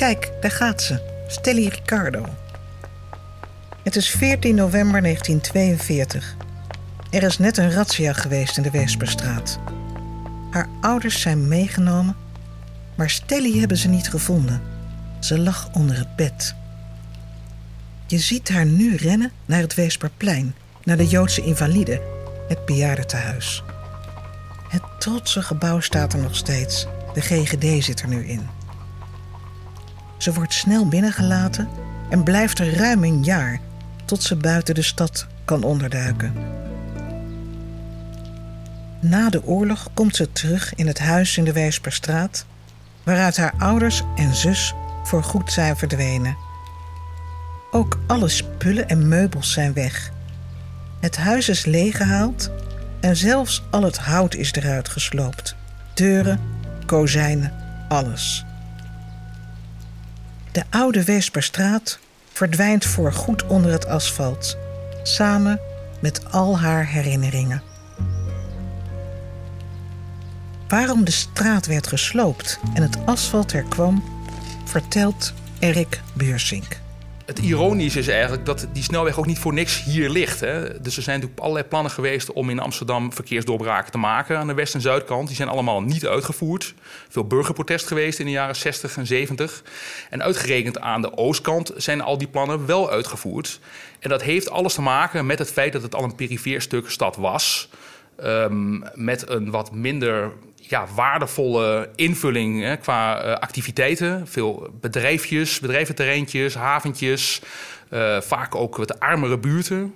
Kijk, daar gaat ze. Stelly Ricardo. Het is 14 november 1942. Er is net een razzia geweest in de Weesperstraat. Haar ouders zijn meegenomen, maar Stelly hebben ze niet gevonden. Ze lag onder het bed. Je ziet haar nu rennen naar het Weesperplein, naar de Joodse invalide, het bejaardentehuis. Het trotse gebouw staat er nog steeds. De GGD zit er nu in. Ze wordt snel binnengelaten en blijft er ruim een jaar tot ze buiten de stad kan onderduiken. Na de oorlog komt ze terug in het huis in de Weesperstraat, waaruit haar ouders en zus voorgoed zijn verdwenen. Ook alle spullen en meubels zijn weg. Het huis is leeggehaald en zelfs al het hout is eruit gesloopt. Deuren, kozijnen, alles. De oude Weesperstraat verdwijnt voorgoed onder het asfalt, samen met al haar herinneringen. Waarom de straat werd gesloopt en het asfalt er kwam, vertelt Erik Beursink. Het ironische is eigenlijk dat die snelweg ook niet voor niks hier ligt. Hè. Dus er zijn natuurlijk allerlei plannen geweest om in Amsterdam verkeersdoorbraken te maken aan de west- en zuidkant. Die zijn allemaal niet uitgevoerd. Veel burgerprotest geweest in de jaren 60 en 70. En uitgerekend aan de oostkant zijn al die plannen wel uitgevoerd. En dat heeft alles te maken met het feit dat het al een perifeer stuk stad was. Um, met een wat minder ja, waardevolle invulling hè, qua uh, activiteiten. Veel bedrijfjes, bedrijventerreintjes, haventjes. Uh, vaak ook wat armere buurten.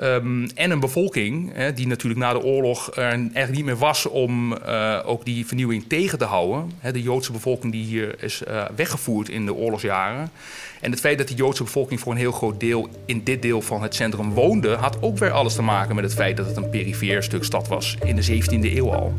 Um, en een bevolking hè, die natuurlijk na de oorlog er niet meer was om uh, ook die vernieuwing tegen te houden. Hè, de Joodse bevolking die hier is weggevoerd in de oorlogsjaren. En het feit dat die Joodse bevolking voor een heel groot deel in dit deel van het centrum woonde, had ook weer alles te maken met het feit dat het een perifeer stuk stad was in de 17e eeuw al.